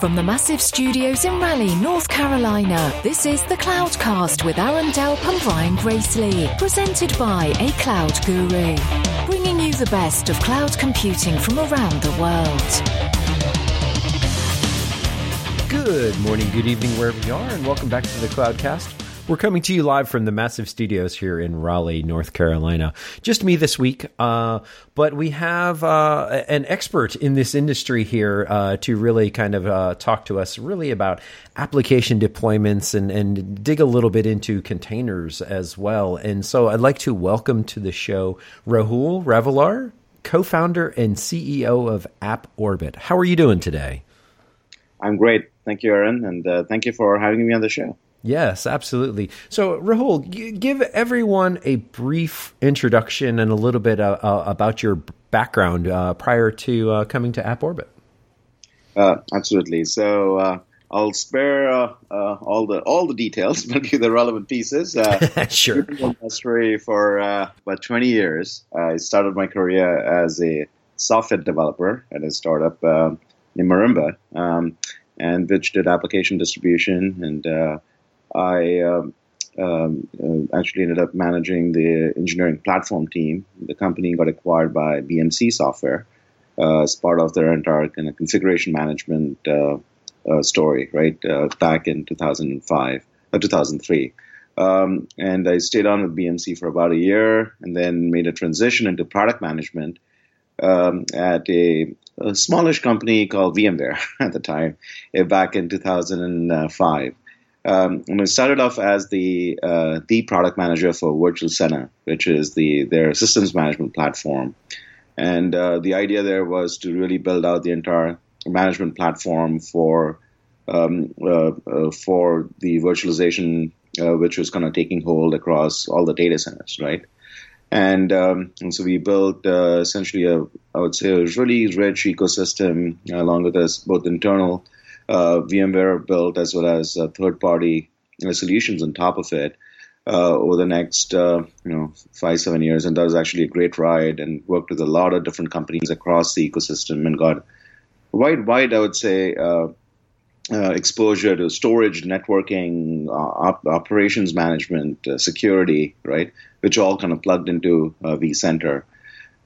From the massive studios in Raleigh, North Carolina, this is the Cloudcast with Aaron Delp and Brian Gracely, presented by A Cloud Guru, bringing you the best of cloud computing from around the world. Good morning, good evening, wherever you are, and welcome back to the Cloudcast. We're coming to you live from the massive studios here in Raleigh, North Carolina. Just me this week, uh, but we have uh, an expert in this industry here uh, to really kind of uh, talk to us really about application deployments and, and dig a little bit into containers as well. And so I'd like to welcome to the show Rahul Ravulur, co founder and CEO of App Orbit. How are you doing today? I'm great. Thank you, Aaron, and uh, thank you for having me on the show. Yes, absolutely. So, Rahul, give everyone a brief introduction and a little bit uh, uh, about your background uh, prior to uh, coming to App Orbit. Uh, absolutely. So, uh, I'll spare all the all the details, but give the relevant pieces. sure. Industry for about 20 years. I started my career as a software developer at a startup in Marimba, um, and which did application distribution and I um, um, uh, actually ended up managing the engineering platform team. The company got acquired by BMC Software uh, as part of their entire kind of configuration management uh, uh story, right, uh, back in 2005 or uh, 2003. Um, and I stayed on with BMC for about a year and then made a transition into product management um, at a, a, smallish company called VMware at the time, back in 2005. Um, I started off as the uh, the product manager for Virtual Center, which is the their systems management platform. And uh, the idea there was to really build out the entire management platform for um, uh, uh for the virtualization, uh, which was kind of taking hold across all the data centers, right? And, um, and so we built uh, essentially a, I would say, a really rich ecosystem along with us, both internal VMware built as well as uh, third party solutions on top of it. Uh, over the next uh, you know five seven years, and that was actually a great ride. And worked with a lot of different companies across the ecosystem, and got wide wide I would say uh, uh, exposure to storage, networking, op- operations management, security, right, which all kind of plugged into vCenter.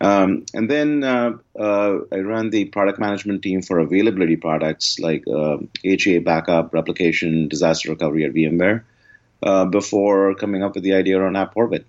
Um, and then uh, uh, I ran the product management team for availability products like uh, HA backup, replication, disaster recovery at VMware uh, before coming up with the idea on App Orbit.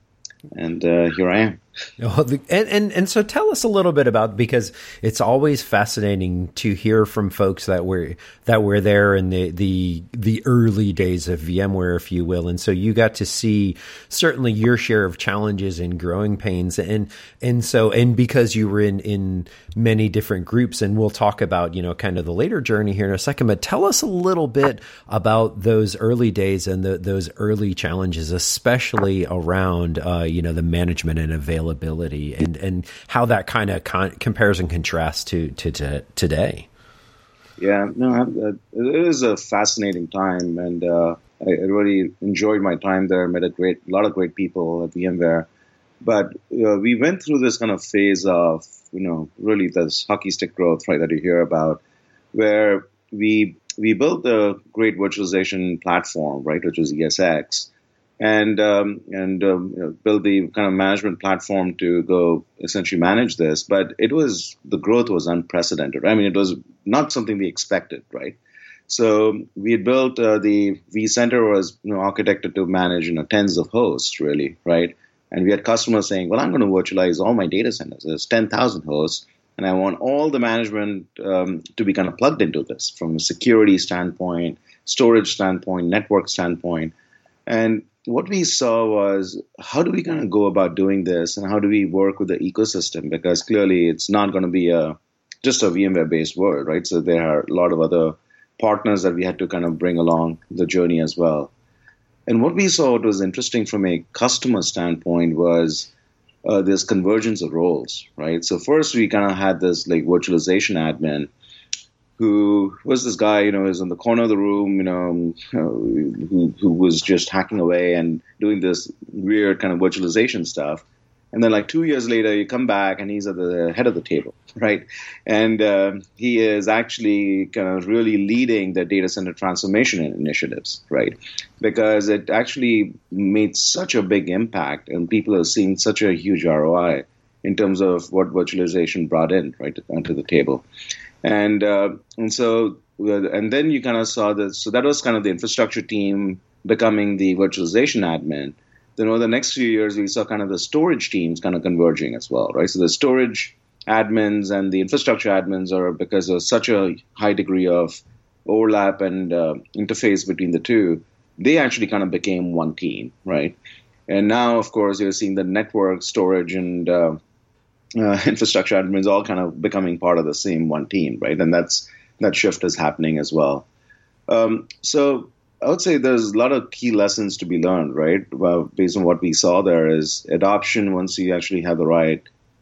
And uh, here I am. and, and and so tell us a little bit about because it's always fascinating to hear from folks that were that were there in the the the early days of VMware, if you will, and so you got to see certainly your share of challenges and growing pains, and and so and because you were in in many different groups, and we'll talk about you know kind of the later journey here in a second, but tell us a little bit about those early days and the, those early challenges, especially around uh, you know the management and availability availability and, and how that kind of con- compares and contrasts to, to, to today. Yeah, no, it is a fascinating time, and uh, I really enjoyed my time there. Met a great, a lot of great people at VMware, but uh, we went through this kind of phase of, you know, really this hockey stick growth, right, that you hear about, where we we built a great virtualization platform, right, which was ESX, and um, and um, you know, build the kind of management platform to go essentially manage this. But it was the growth was unprecedented. I mean, it was not something we expected, right? So we had built uh, the vCenter was you know, architected to manage you know tens of hosts, really, right? And we had customers saying, "Well, I'm going to virtualize all my data centers. There's 10,000 hosts." And I want all the management um, to be kind of plugged into this from a security standpoint, storage standpoint, network standpoint. And what we saw was how do we kind of go about doing this and how do we work with the ecosystem because clearly it's not going to be a just a VMware based world, right? So there are a lot of other partners that we had to kind of bring along the journey as well. And what we saw, what was interesting from a customer standpoint, was uh, this convergence of roles, right? So first we kind of had this like virtualization admin who was this guy, you know, was in the corner of the room, you know, who, who was just hacking away and doing this weird kind of virtualization stuff. and then like two years later you come back and he's at the head of the table right? And uh, he is actually kind of really leading the data center transformation initiatives right? Because it actually made such a big impact and people are seeing such a huge roi in terms of what virtualization brought in right onto the table and uh, and so and then you kind of saw that so that was kind of the infrastructure team becoming the virtualization admin then over the next few years, we saw kind of the storage teams kind of converging as well, right? So the storage admins and the infrastructure admins are because of such a high degree of overlap and uh, interface between the two, they actually kind of became one team, right? And now, of course, you're seeing the network, storage, and uh, uh, infrastructure admins all kind of becoming part of the same one team, right? And that's that shift is happening as well. Um, so I would say there's a lot of key lessons to be learned, right? Well, based on what we saw there is adoption once you actually have the right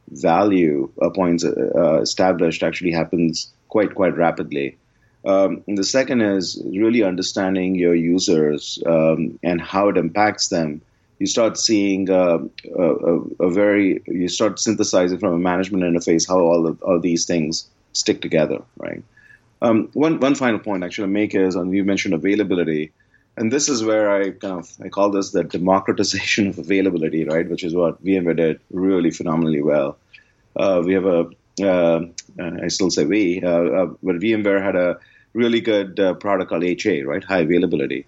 value uh, points uh, established actually happens quite quite rapidly. Um, the second is really understanding your users um, and how it impacts them. You start seeing uh, a, a, very you start synthesizing from a management interface how all of all these things stick together, right? Um, one one final point actually to make is, and you mentioned availability, and this is where I kind of I call this the democratization of availability, right? Which is what VMware did really phenomenally well. Uh, we have a uh, I still say we, uh, uh but VMware had a really good uh, product called HA, right? High availability,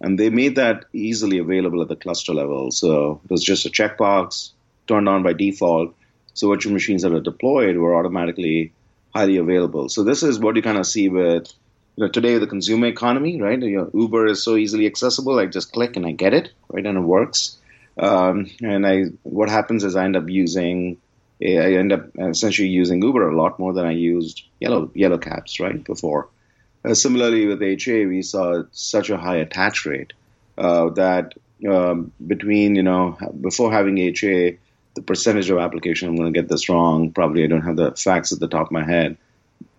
and they made that easily available at the cluster level. So it was just a checkbox turned on by default. So virtual machines that are deployed were automatically highly available. So this is what you kind of see with you know today the consumer economy, right? You know, Uber is so easily accessible. I just click and I get it, right, and it works. Um, and I what happens is I end up using I end up essentially using Uber a lot more than I used yellow yellow cabs right before. Uh, similarly with HA, we saw such a high attach rate uh, that um, between you know before having HA, the percentage of application, I'm going to get this wrong, probably I don't have the facts at the top of my head,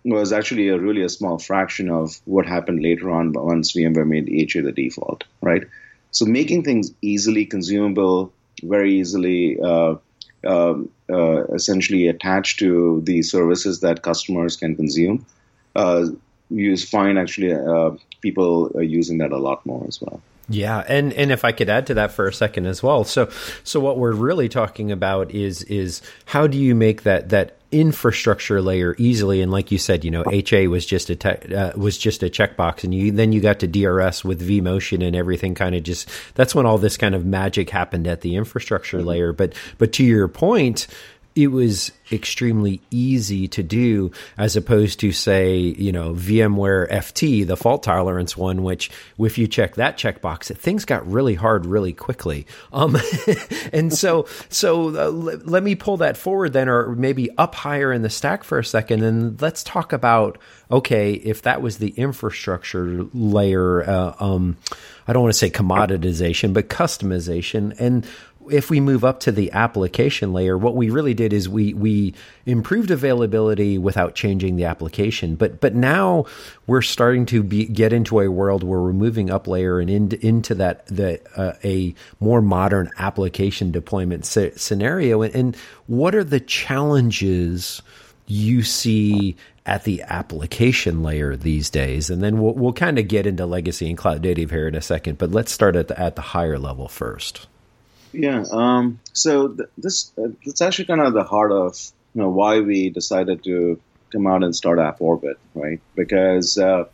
was actually a really a small fraction of what happened later on once VMware made HA the default, right? So making things easily consumable, very easily uh, uh, uh, essentially attached to the services that customers can consume, uh, you find actually uh, people are using that a lot more as well. Yeah, and and if I could add to that for a second as well. So so what we're really talking about is is how do you make that that infrastructure layer easily and like you said you know ha was just a te- uh, was just a checkbox and you then you got to drs with vmotion and everything kind of just that's when all this kind of magic happened at the infrastructure mm-hmm. layer but but to your point it was extremely easy to do as opposed to say you know VMware FT the fault tolerance one which if you check that checkbox things got really hard really quickly. Um and so so uh, let me pull that forward then or maybe up higher in the stack for a second and let's talk about okay if that was the infrastructure layer uh, um I don't want to say commoditization but customization and if we move up to the application layer, what we really did is we we improved availability without changing the application. But but now we're starting to be, get into a world where we're moving up layer and in, into that the uh, a more modern application deployment scenario. And, and what are the challenges you see at the application layer these days? And then we'll we'll kind of get into legacy and cloud native here in a second. But let's start at the, at the higher level first. Yeah. Um, so th- this uh, it's actually kind of the heart of you know why we decided to come out and start App Orbit, right? Because uh,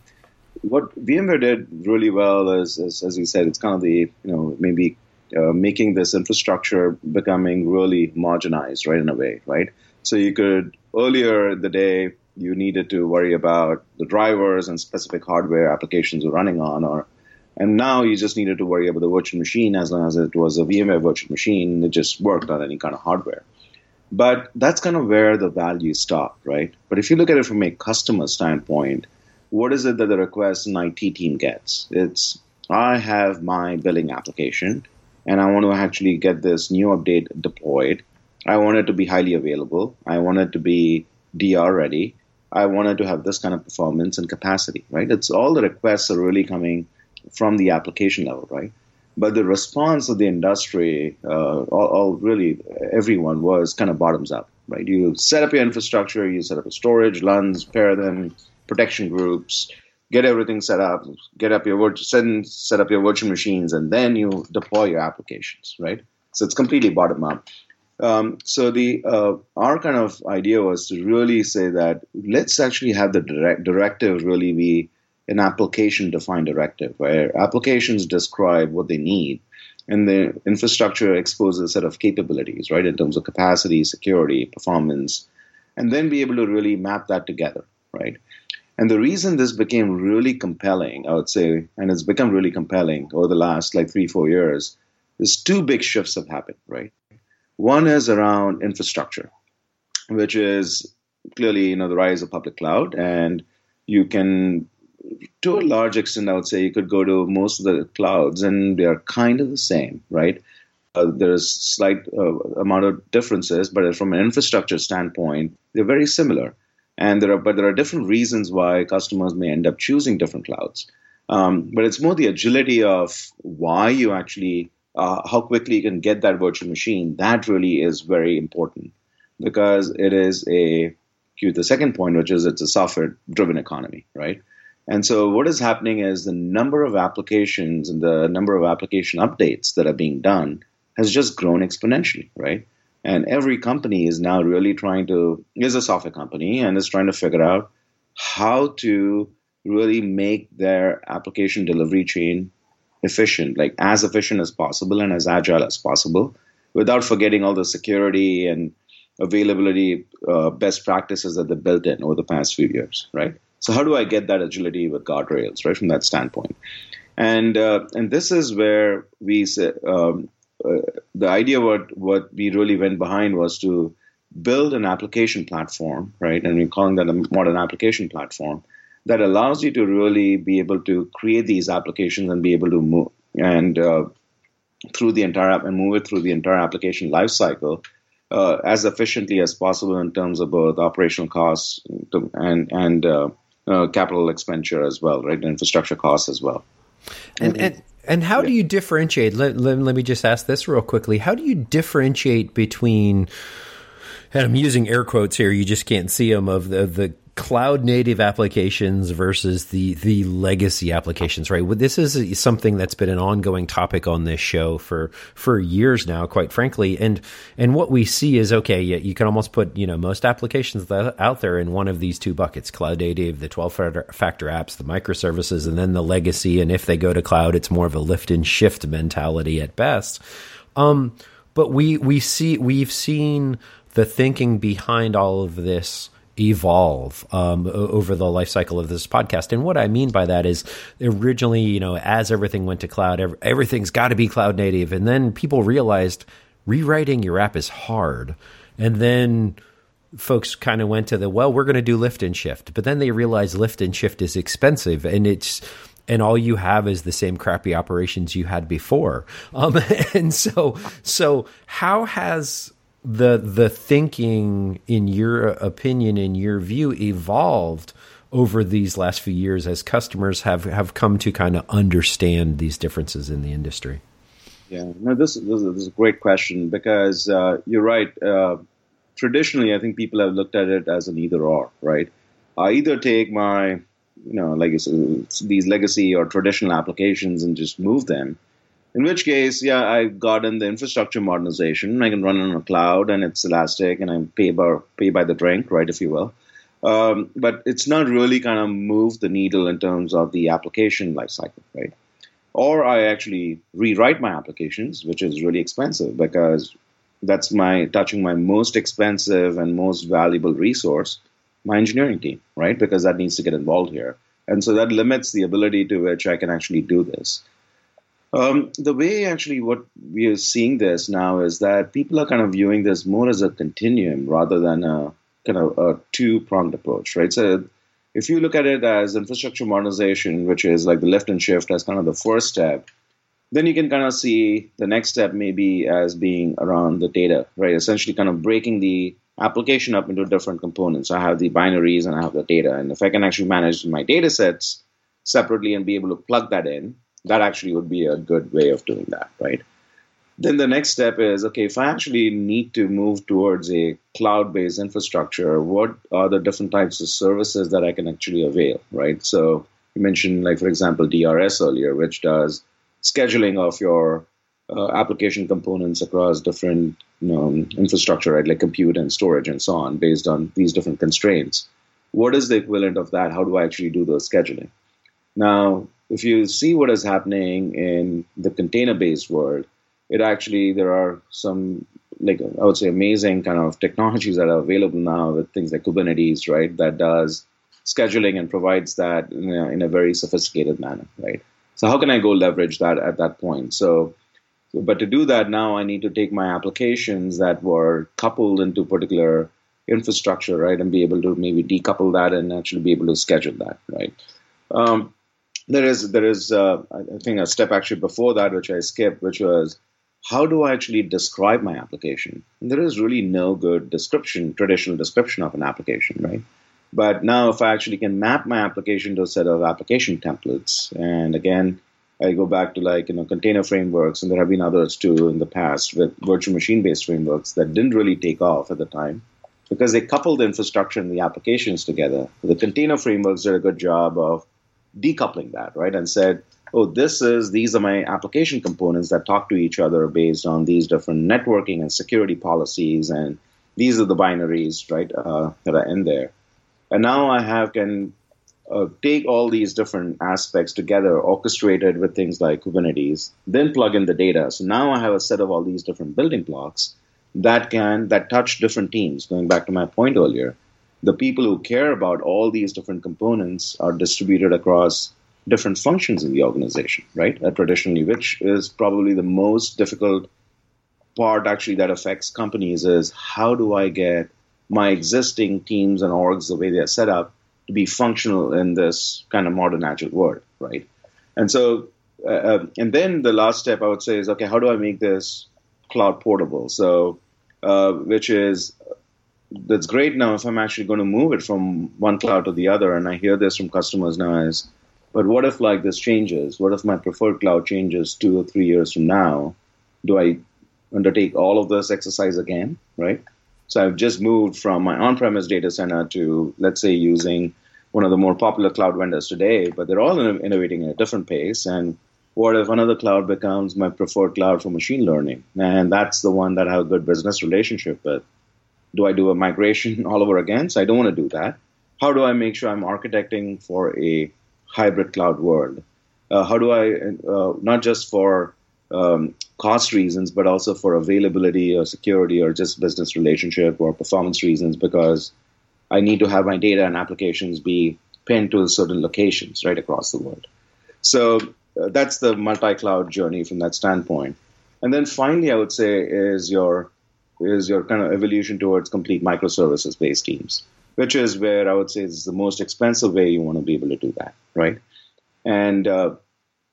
what VMware did really well is, is, as you said, it's kind of the you know maybe uh, making this infrastructure becoming really homogenized, right? In a way, right? So you could earlier in the day you needed to worry about the drivers and specific hardware applications you're running on, or and now you just needed to worry about the virtual machine as long as it was a VMware virtual machine. It just worked on any kind of hardware. But that's kind of where the value stopped, right? But if you look at it from a customer standpoint, what is it that the request and IT team gets? It's I have my billing application and I want to actually get this new update deployed. I want it to be highly available. I want it to be DR ready. I want it to have this kind of performance and capacity, right? It's all the requests are really coming from the application level, right? But the response of the industry, uh, all, all, really everyone was kind of bottoms up, right? You set up your infrastructure, you set up a storage, LUNs, pair them, protection groups, get everything set up, get up your SAN, set up your virtual machines, and then you deploy your applications, right? So it's completely bottom up. Um, so the uh, our kind of idea was to really say that let's actually have the direct, directive really be an application defined directive where applications describe what they need and the infrastructure exposes a set of capabilities, right, in terms of capacity, security, performance, and then be able to really map that together, right? And the reason this became really compelling, I would say, and it's become really compelling over the last like three, four years, is two big shifts have happened, right? One is around infrastructure, which is clearly, you know, the rise of public cloud, and you can to a large extent, I would say you could go to most of the clouds and they are kind of the same, right? Uh, there's slight uh, amount of differences, but from an infrastructure standpoint, they're very similar. And there are, but there are different reasons why customers may end up choosing different clouds. Um, but it's more the agility of why you actually, uh, how quickly you can get that virtual machine. That really is very important because it is a, the second point, which is it's a software-driven economy, right? And so what is happening is the number of applications and the number of application updates that are being done has just grown exponentially, right? And every company is now really trying to is a software company and is trying to figure out how to really make their application delivery chain efficient, like as efficient as possible and as agile as possible, without forgetting all the security and availability uh, best practices that they built in over the past few years, right? So how do I get that agility with guardrails, right, from that standpoint? And uh, and this is where we um, uh, the idea what what we really went behind was to build an application platform, right? And we're calling that a modern application platform that allows you to really be able to create these applications and be able to move and uh, through the entire app and move it through the entire application lifecycle uh, as efficiently as possible in terms of both operational costs and and uh, uh, capital expenditure as well, right? Infrastructure costs as well. And and, and how yeah. do you differentiate? Let, let, let me just ask this real quickly. How do you differentiate between and I'm using air quotes here. You just can't see them of the, the cloud native applications versus the the legacy applications right? This is something that's been an ongoing topic on this show for for years now quite frankly. And and what we see is okay you can almost put you know most applications out there in one of these two buckets cloud native the 12 factor apps the microservices and then the legacy. And if they go to cloud it's more of a lift and shift mentality at best. Um but we we see we've seen the thinking behind all of this evolve um, over the life cycle of this podcast. And what I mean by that is originally, you know, as everything went to cloud, everything's got to be cloud native. And then people realized rewriting your app is hard. And then folks kind of went to the, well, we're going to do lift and shift. But then they realized lift and shift is expensive and it's, and all you have is the same crappy operations you had before. Um, and so, so how has the the thinking in your opinion in your view evolved over these last few years as customers have have come to kind of understand these differences in the industry? Yeah no this, this, is a great question because uh, you're right uh, traditionally i think people have looked at it as an either or right? I either take my you know like these legacy or traditional applications and just move them in which case, yeah, I've gotten the infrastructure modernization. I can run it on a cloud and it's elastic and I pay by, pay by the drink, right, if you will. Um, but it's not really kind of moved the needle in terms of the application lifecycle, right? Or I actually rewrite my applications, which is really expensive because that's my touching my most expensive and most valuable resource, my engineering team, right? Because that needs to get involved here. And so that limits the ability to which I can actually do this. Um, the way actually what we are seeing this now is that people are kind of viewing this more as a continuum rather than a kind of a two pronged approach, right? So if you look at it as infrastructure modernization, which is like the lift and shift as kind of the first step, then you can kind of see the next step maybe as being around the data, right? Essentially kind of breaking the application up into different components. I have the binaries and I have the data. And if I can actually manage my data sets separately and be able to plug that in, that actually would be a good way of doing that, right? Then the next step is okay, if I actually need to move towards a cloud based infrastructure, what are the different types of services that I can actually avail, right? So you mentioned, like, for example, DRS earlier, which does scheduling of your uh, application components across different you know, infrastructure, right, like compute and storage and so on, based on these different constraints. What is the equivalent of that? How do I actually do the scheduling? Now, if you see what is happening in the container based world, it actually, there are some, like, I would say, amazing kind of technologies that are available now with things like Kubernetes, right, that does scheduling and provides that in a, in a very sophisticated manner, right? So, how can I go leverage that at that point? So, but to do that now, I need to take my applications that were coupled into particular infrastructure, right, and be able to maybe decouple that and actually be able to schedule that, right. Um, there is there is uh, I think a step actually before that which I skipped, which was how do I actually describe my application? And there is really no good description, traditional description of an application, right? But now, if I actually can map my application to a set of application templates, and again, I go back to like you know container frameworks, and there have been others too in the past with virtual machine based frameworks that didn't really take off at the time because they coupled the infrastructure and the applications together. The container frameworks did a good job of decoupling that, right, and said, oh, this is these are my application components that talk to each other based on these different networking and security policies, and these are the binaries, right, uh, that are in there. And now I have can uh, take all these different aspects together, orchestrated with things like Kubernetes, then plug in the data. So now I have a set of all these different building blocks that can that touch different teams. Going back to my point earlier, the people who care about all these different components are distributed across different functions in the organization, right? Uh, traditionally, which is probably the most difficult part actually that affects companies is how do I get my existing teams and orgs the way they're set up to be functional in this kind of modern agile world, right? And so, uh, uh, and then the last step I would say is, okay, how do I make this cloud portable? So, uh, which is that's great now if I'm actually going to move it from one cloud to the other, and I hear this from customers now is, but what if like this changes? What if my preferred cloud changes two or three years from now? Do I undertake all of this exercise again, right? So I've just moved from my on-premise data center to, let's say, using one of the more popular cloud vendors today, but they're all innovating at a different pace. And what if another cloud becomes my preferred cloud for machine learning? And that's the one that I have a good business relationship with. Do I do a migration all over again? So I don't want to do that. How do I make sure I'm architecting for a hybrid cloud world? Uh, how do I, uh, not just for um, cost reasons, but also for availability or security or just business relationship or performance reasons because I need to have my data and applications be pinned to certain locations right across the world. So uh, that's the multi-cloud journey from that standpoint. And then finally, I would say is your is your kind of evolution towards complete microservices based teams, which is where I would say is the most expensive way you want to be able to do that, right? And uh,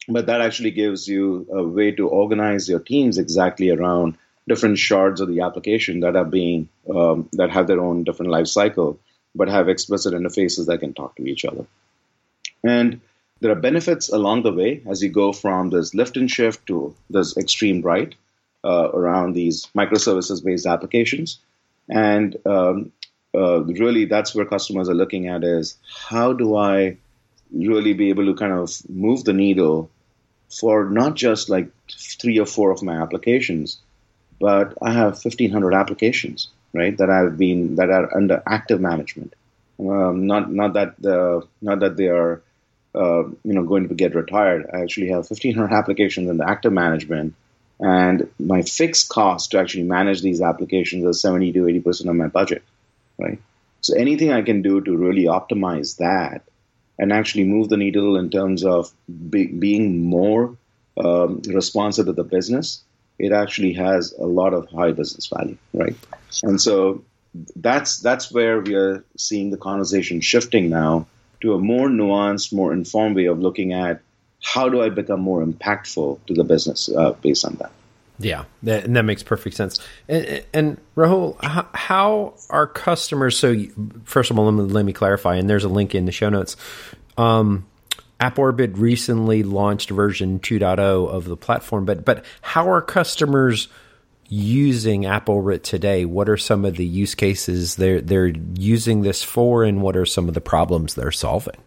but that actually gives you a way to organize your teams exactly around different shards of the application that are being um, that have their own different life cycle but have explicit interfaces that can talk to each other and there are benefits along the way as you go from this lift and shift to this extreme right uh, around these microservices based applications and um, uh, really that's where customers are looking at is how do i really be able to kind of move the needle for not just like three or four of my applications, but I have 1,500 applications, right, that I've been that are under active management. Um, not not that the not that they are uh, you know going to get retired. I actually have 1,500 applications in the active management, and my fixed cost to actually manage these applications is 70 to 80 percent of my budget, right? So anything I can do to really optimize that and actually move the needle in terms of be, being more um, responsive to the business, it actually has a lot of high business value, right? And so that's that's where we are seeing the conversation shifting now to a more nuanced, more informed way of looking at how do I become more impactful to the business uh, based on that. Yeah, that, and that makes perfect sense. And, and Rahul, how, how, are customers? So, first of all, let me, let me clarify, and there's a link in the show notes. Um, AppOrbit recently launched version 2.0 of the platform, but but how are customers using AppOrbit today? What are some of the use cases they're they're using this for, and what are some of the problems they're solving?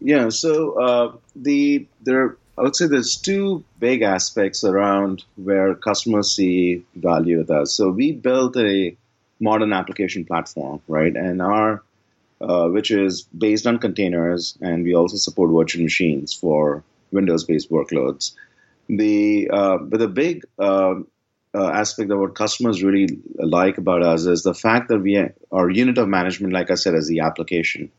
Yeah, so uh, the there I would say there's two big aspects around where customers see value with us. So we built a modern application platform, right? And our uh, which is based on containers, and we also support virtual machines for Windows-based workloads. The uh, but the big uh, uh, aspect of what customers really like about us is the fact that we our unit of management, like I said, is the application.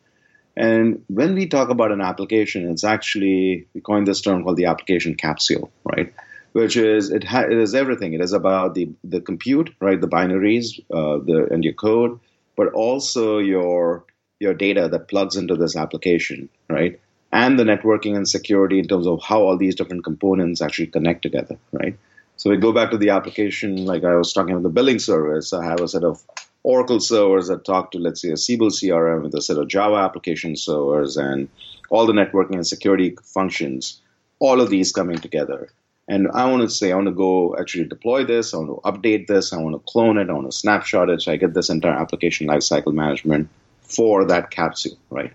And when we talk about an application, it's actually we coined this term called the application capsule, right? Which is it, ha- it is everything. It is about the the compute, right? The binaries, uh, the and your code, but also your your data that plugs into this application, right? And the networking and security in terms of how all these different components actually connect together, right? So we go back to the application, like I was talking about the billing service. I have a set of Oracle servers that talk to, let's say, a Siebel CRM with a set of Java application servers and all the networking and security functions, all of these coming together. And I want to say, I want to go actually deploy this, I want to update this, I want to clone it, I want to snapshot it, so I get this entire application lifecycle management for that capsule, right?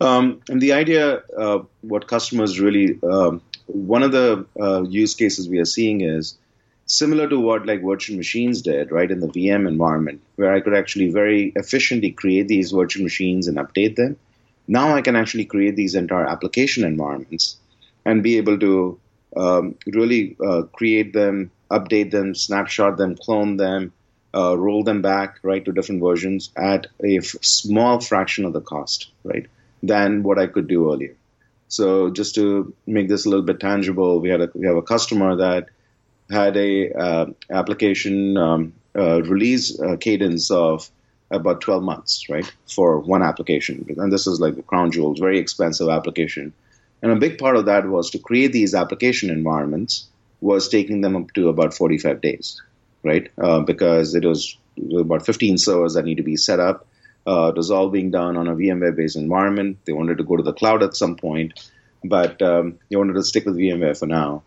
Um, and the idea, uh, what customers really, um, one of the uh, use cases we are seeing is similar to what like virtual machines did, right, in the VM environment, where I could actually very efficiently create these virtual machines and update them. Now I can actually create these entire application environments and be able to um, really uh, create them, update them, snapshot them, clone them, uh, roll them back right to different versions at a f- small fraction of the cost, right, than what I could do earlier. So just to make this a little bit tangible, we had a, we have a customer that had a uh, application um, uh, release uh, cadence of about 12 months, right, for one application. And this is like the crown jewels, very expensive application. And a big part of that was to create these application environments was taking them up to about 45 days, right? Uh, because it was about 15 servers that need to be set up. Uh, it was all being done on a VMware-based environment. They wanted to go to the cloud at some point, but um, they wanted to stick with VMware for now.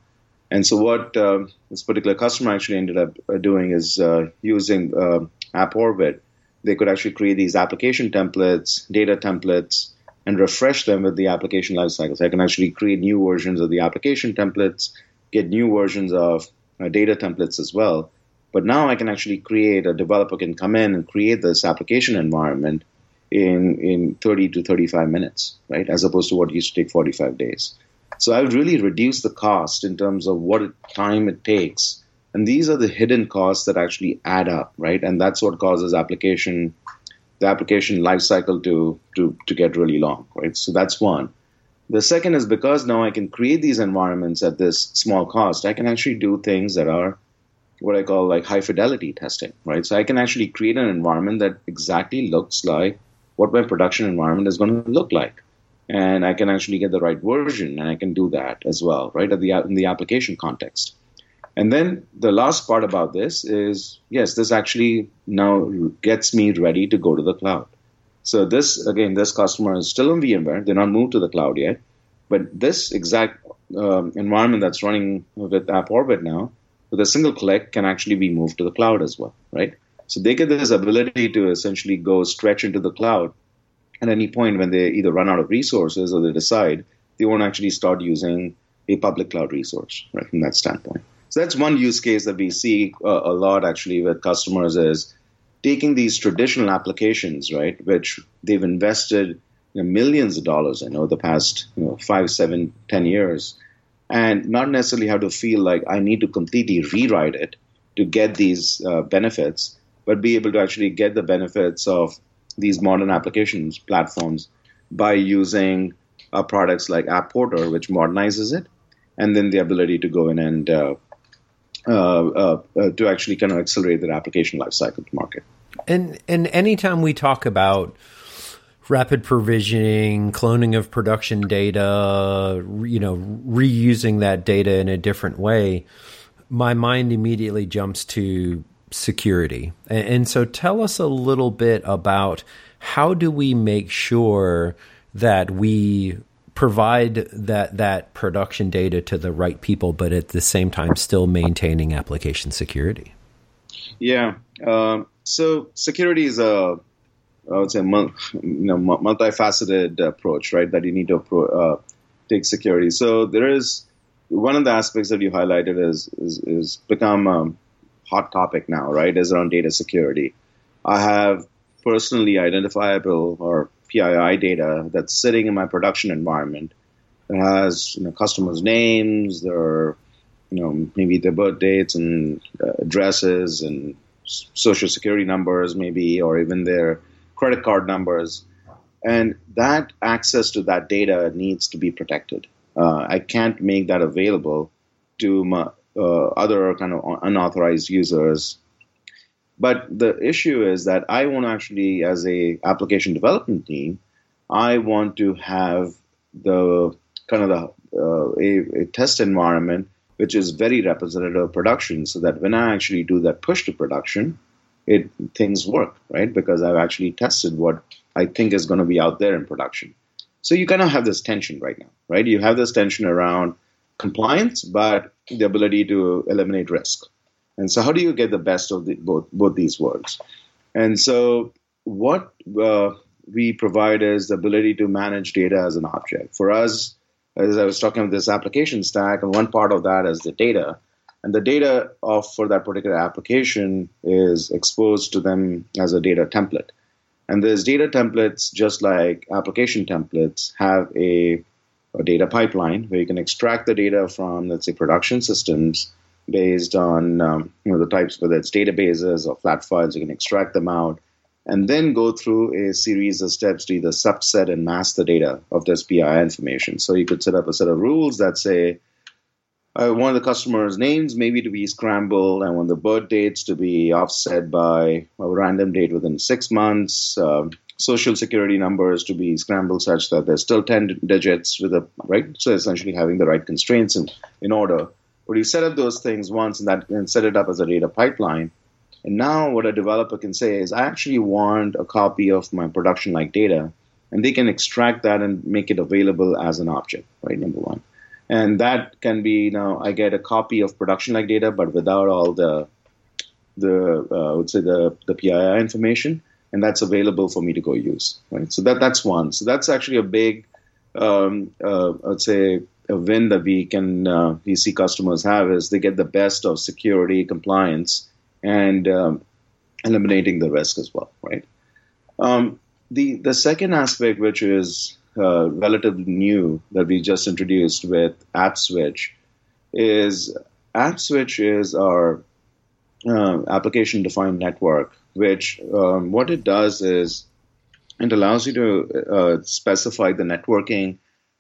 And so, what uh, this particular customer actually ended up uh, doing is uh, using uh, AppOrbit. They could actually create these application templates, data templates, and refresh them with the application lifecycle. So I can actually create new versions of the application templates, get new versions of uh, data templates as well. But now I can actually create a developer can come in and create this application environment in in 30 to 35 minutes, right? As opposed to what used to take 45 days. So I've really reduced the cost in terms of what time it takes. And these are the hidden costs that actually add up, right? And that's what causes application the application lifecycle to, to, to get really long, right? So that's one. The second is because now I can create these environments at this small cost, I can actually do things that are what I call like high fidelity testing, right? So I can actually create an environment that exactly looks like what my production environment is going to look like and I can actually get the right version, and I can do that as well, right, at the, in the application context. And then the last part about this is yes, this actually now gets me ready to go to the cloud. So this again, this customer is still in VMware; they're not moved to the cloud yet. But this exact um, environment that's running with AppOrbit now, with a single click, can actually be moved to the cloud as well, right? So they get this ability to essentially go stretch into the cloud at any point when they either run out of resources or they decide they want to actually start using a public cloud resource, right, from that standpoint. So that's one use case that we see uh, a lot actually with customers is taking these traditional applications, right, which they've invested you know, millions of dollars in over the past you know, five, seven, ten years, and not necessarily have to feel like I need to completely rewrite it to get these uh, benefits, but be able to actually get the benefits of these modern applications platforms by using uh, products like AppOrbit, which modernizes it, and then the ability to go in and uh, uh, uh, uh to actually kind of accelerate their application lifecycle to market. And and anytime we talk about rapid provisioning, cloning of production data, you know, reusing that data in a different way, my mind immediately jumps to security. And, so tell us a little bit about how do we make sure that we provide that that production data to the right people, but at the same time still maintaining application security. Yeah. Um, so security is a I would say you know multifaceted approach, right? That you need to uh, take security. So there is one of the aspects that you highlighted is is, is become a hot topic now, right? Is around data security. I have personally identifiable or PII data that's sitting in my production environment that has you know, customers' names, their you know maybe their birth dates and uh, addresses and social security numbers, maybe, or even their credit card numbers, and that access to that data needs to be protected. Uh, I can't make that available to my, uh, other kind of unauthorized users but the issue is that I want actually, as a application development team, I want to have the kind of the uh, a, a, test environment which is very representative of production, so that when I actually do that push to production, it things work right because I've actually tested what I think is going to be out there in production. So you kind of have this tension right now, right? You have this tension around compliance, but the ability to eliminate risk. And so, how do you get the best of the, both both these worlds? And so, what uh, we provide is the ability to manage data as an object. For us, as I was talking about this application stack, and one part of that is the data. And the data of for that particular application is exposed to them as a data template. And those data templates, just like application templates, have a, a data pipeline where you can extract the data from, let's say, production systems based on um, you know the types, whether it's databases or flat files, you can extract them out, and then go through a series of steps to either subset and mask the data of this PII information. So you could set up a set of rules that say I want the customer's names maybe to be scrambled. I want the birth dates to be offset by a random date within six months. Um, social security numbers to be scrambled such that there's still 10 digits with a right so essentially having the right constraints in, in order but you set up those things once and that and set it up as a data pipeline. And now what a developer can say is, I actually want a copy of my production like data, and they can extract that and make it available as an object, right? Number one. And that can be now I get a copy of production like data, but without all the the uh, I would say the the PII information, and that's available for me to go use, right? So that that's one. So that's actually a big, um, uh, I'd say, a win that we can uh, we see customers have is they get the best of security compliance and um, eliminating the risk as well, right? Um, the the second aspect, which is relatively new that we just introduced with AppSwitch, is AppSwitch is our uh, application defined network, which um, what it does is it allows you to uh, specify the networking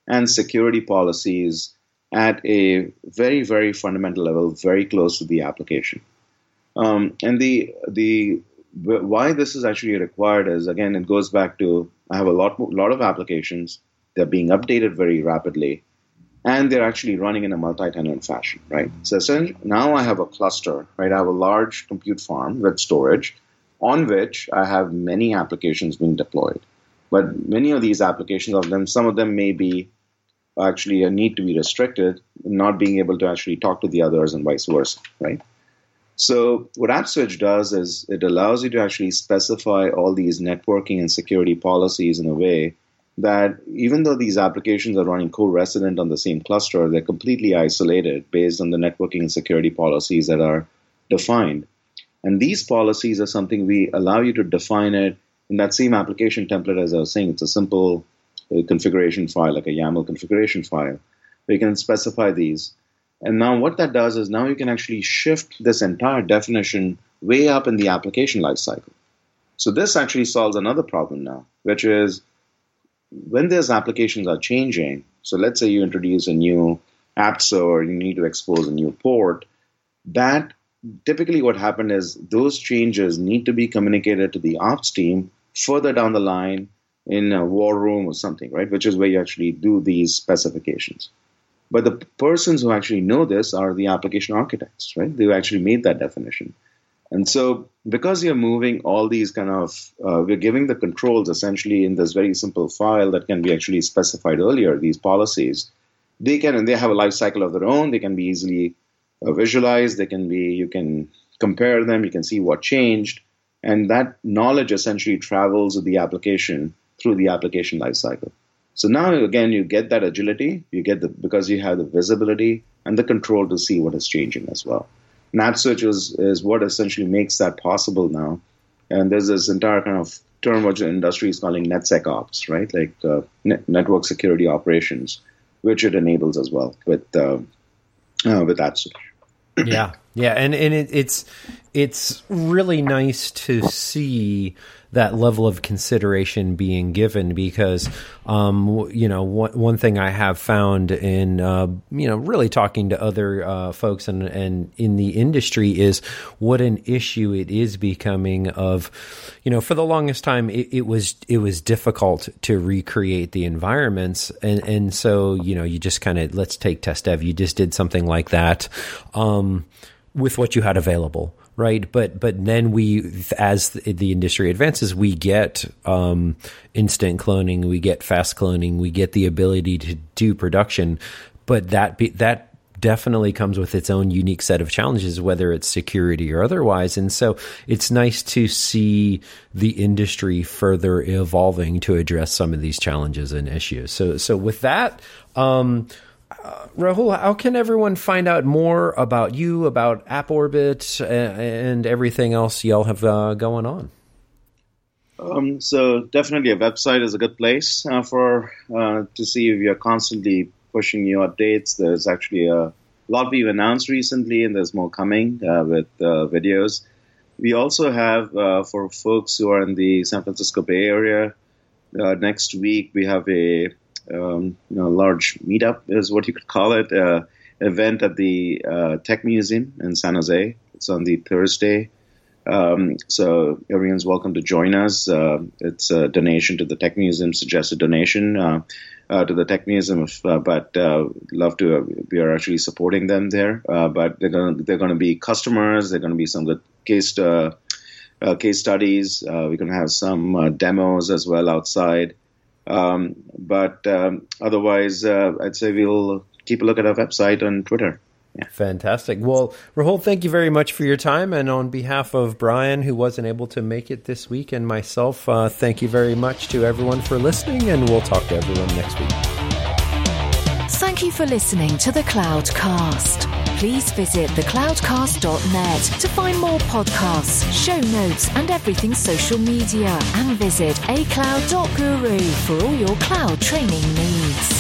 and security policies at a very, very fundamental level, very close to the application. Um, and the the why this is actually required is again it goes back to I have a lot lot of applications they're being updated very rapidly, and they're actually running in a multi-tenant fashion, right? So now I have a cluster, right? I have a large compute farm with storage, on which I have many applications being deployed. But many of these applications of them, some of them may be actually need to be restricted, not being able to actually talk to the others and vice versa, right? So what AppSwitch does is it allows you to actually specify all these networking and security policies in a way that even though these applications are running co-resident on the same cluster, they're completely isolated based on the networking and security policies that are defined. And these policies are something we allow you to define it in that same application template as I was saying. It's a simple uh, configuration file, like a YAML configuration file, We can specify these. And now what that does is now you can actually shift this entire definition way up in the application lifecycle. So this actually solves another problem now, which is when these applications are changing, so let's say you introduce a new app store, you need to expose a new port, that typically what happened is those changes need to be communicated to the ops team further down the line in a war room or something, right? Which is where you actually do these specifications. But the persons who actually know this are the application architects, right? They've actually made that definition. And so, because you're moving all these kind of, uh, we're giving the controls essentially in this very simple file that can be actually specified earlier, these policies, they can, and they have a life cycle of their own. They can be easily uh, visualized. They can be, you can compare them. You can see what changed. And that knowledge essentially travels with the application through the application lifecycle. So now again, you get that agility. You get the because you have the visibility and the control to see what is changing as well. NatSwitch is, is what essentially makes that possible now. And there's this entire kind of term which the industry is calling NetSecOps, right? Like uh, net- network security operations, which it enables as well with uh, uh, with NatSwitch. yeah, yeah, and and it, it's it's really nice to see that level of consideration being given because um, you know one, one thing I have found in uh, you know really talking to other uh, folks and and in the industry is what an issue it is becoming of you know for the longest time it, it was it was difficult to recreate the environments. And and so you know you just kind of let's take test dev. You just did something like that um, with what you had available right? But but then we, as the industry advances, we get um, instant cloning, we get fast cloning, we get the ability to do production. But that be, that definitely comes with its own unique set of challenges, whether it's security or otherwise. And so it's nice to see the industry further evolving to address some of these challenges and issues. So so with that. Um, uh, Rahul, how can everyone find out more about you, about AppOrbit, and, and everything else y'all have uh, going on? Um, so definitely, a website is a good place uh, for uh, to see if you're constantly pushing new updates. There's actually a lot we've announced recently, and there's more coming uh, with uh, videos. We also have for folks who are in the San Francisco Bay Area. next week, we have a um, you know, large meetup is what you could call it, uh, event at the uh, Tech Museum in San Jose. It's on the Thursday. Um, so everyone's welcome to join us. Uh, it's a donation to the Tech Museum, suggested donation uh, uh, to the Tech Museum, if, uh, but love to. we are actually supporting them there. but they're going they're going to be customers. They're going to be some good case case studies. we're going to have some demos as well outside. Um, but um, otherwise, uh, I'd say we'll keep a look at our website and Twitter. Yeah. Fantastic. Well, Rahul, thank you very much for your time. And on behalf of Brian, who wasn't able to make it this week, and myself, uh, thank you very much to everyone for listening. And we'll talk to everyone next week. Thank you for listening to the Cloudcast. Please visit thecloudcast.net to find more podcasts, show notes, and everything social media. And visit acloud.guru for all your cloud training needs.